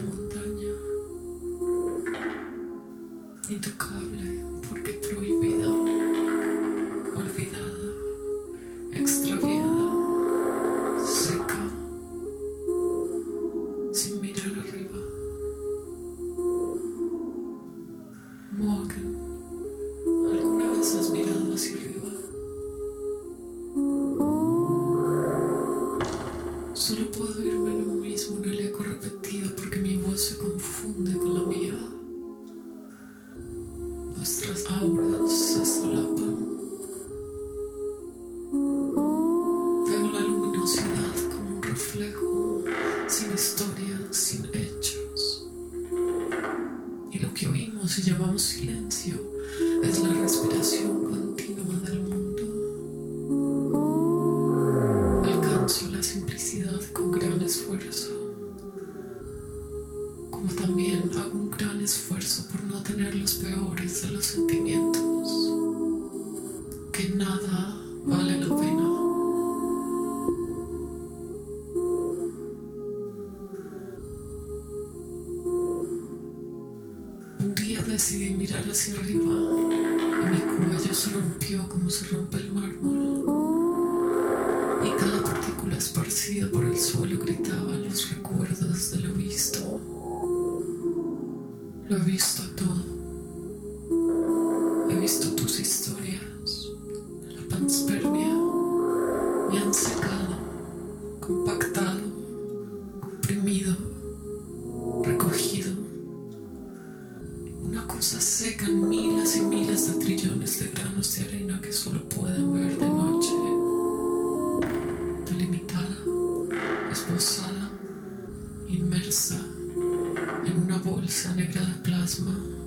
cuadradas de alta montaña. Sonne Plasma.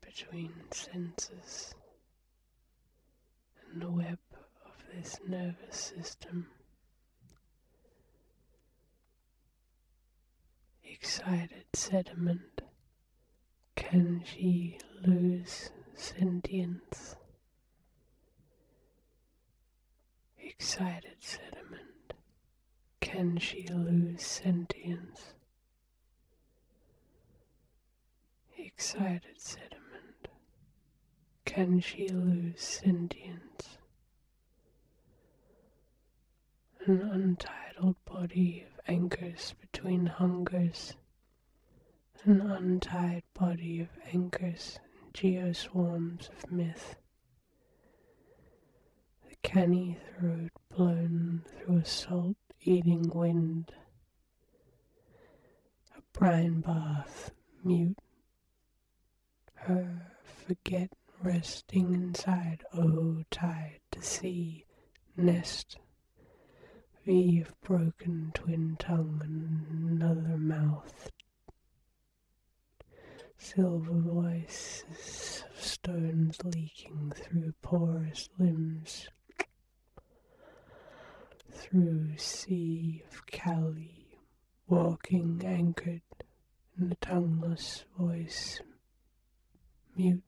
Between senses and the web of this nervous system. Excited sediment, can she lose sentience? Excited sediment can she lose sentience? Excited sediment? Can she lose sentience? An untitled body of anchors between hungers, an untied body of anchors and geoswarms of myth. The canny throat blown through a salt eating wind, a brine bath mute, her forget resting inside, oh, tied to sea, nest, V of broken twin tongue, another mouth, silver voices of stones leaking through porous limbs, through sea of Cali, walking anchored in the tongueless voice, mute.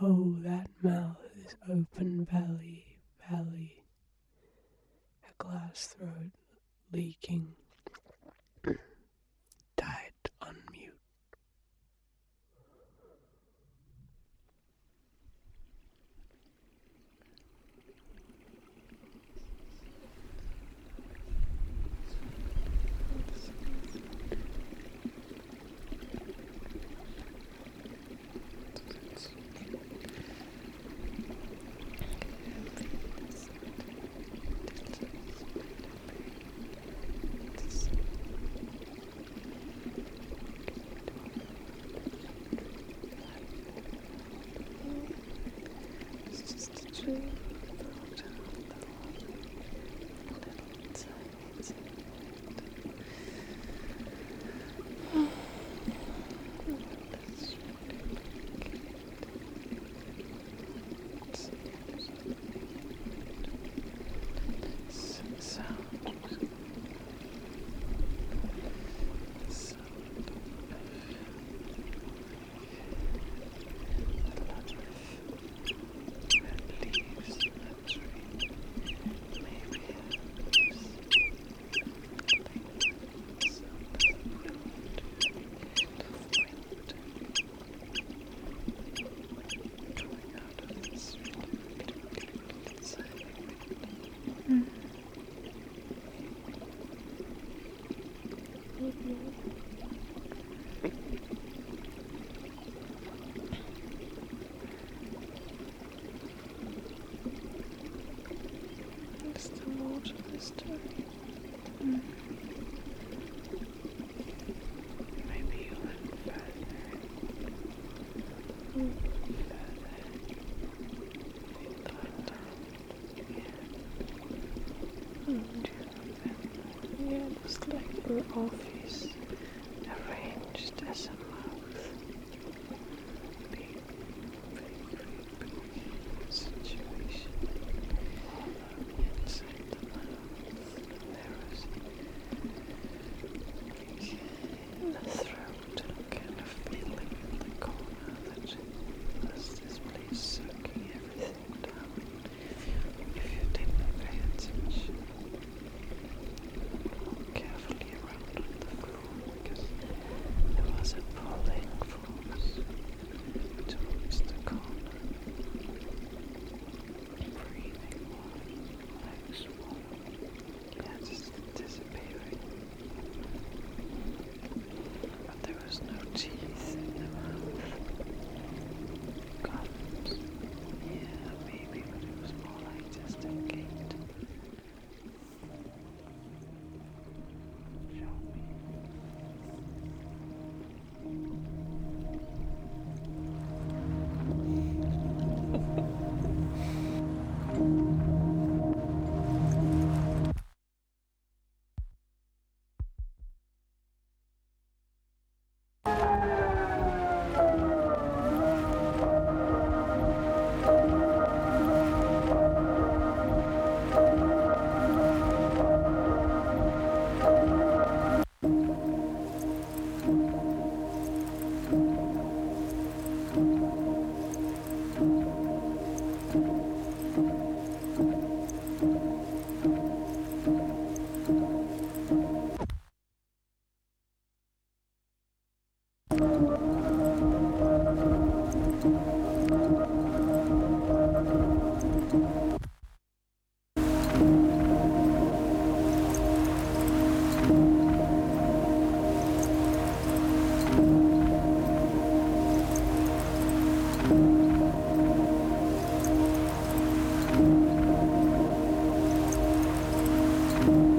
Oh, that mouth is open valley, valley, a glass throat leaking, like an thank mm -hmm. you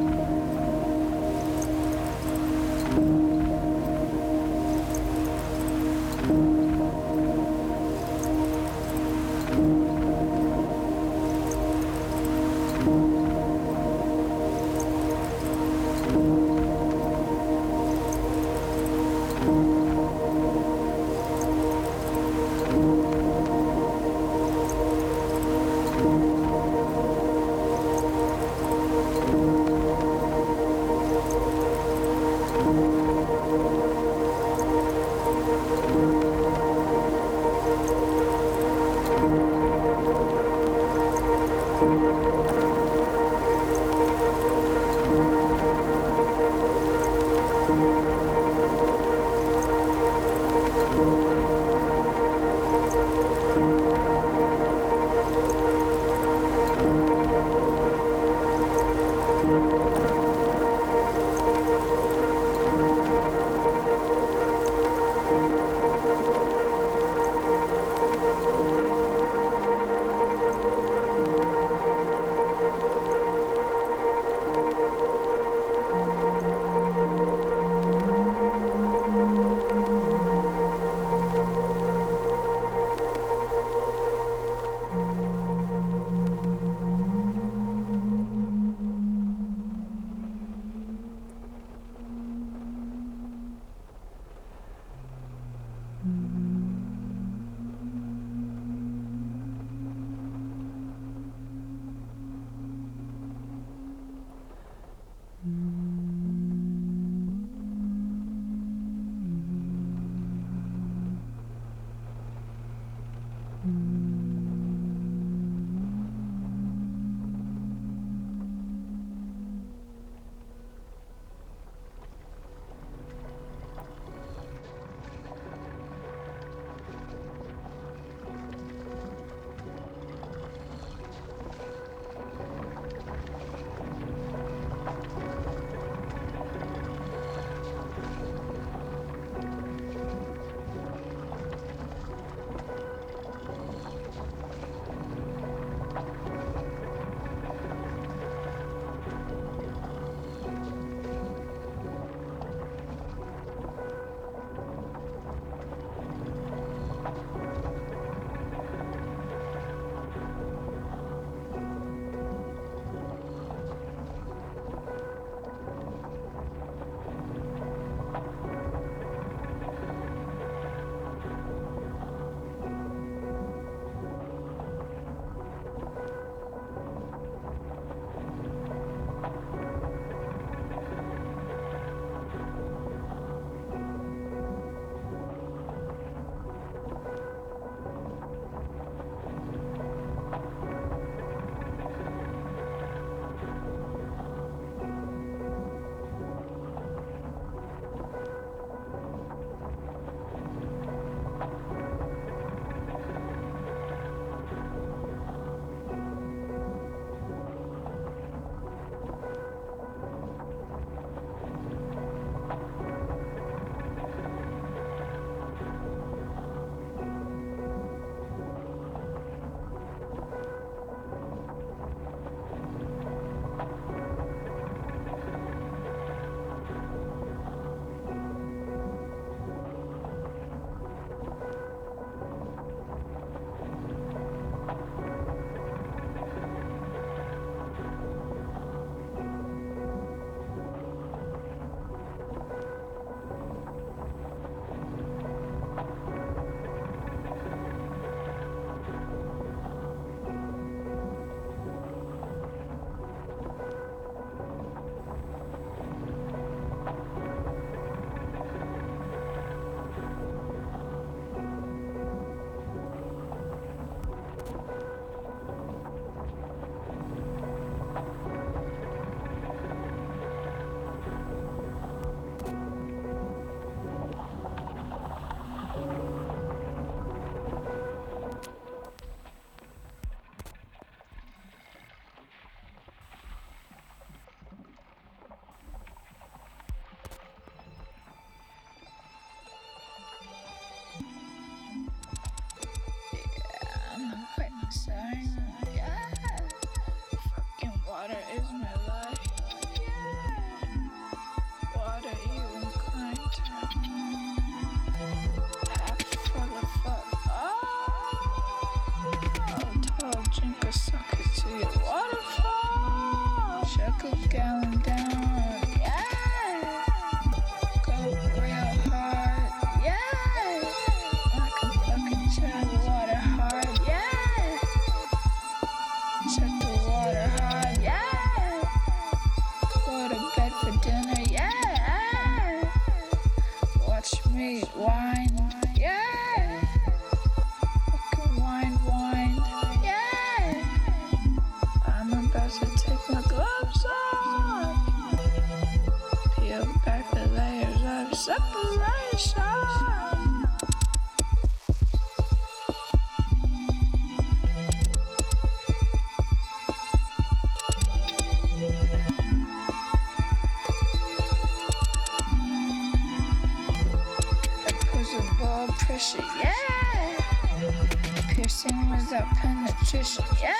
yeah.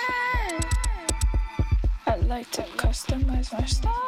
I like to customize my style.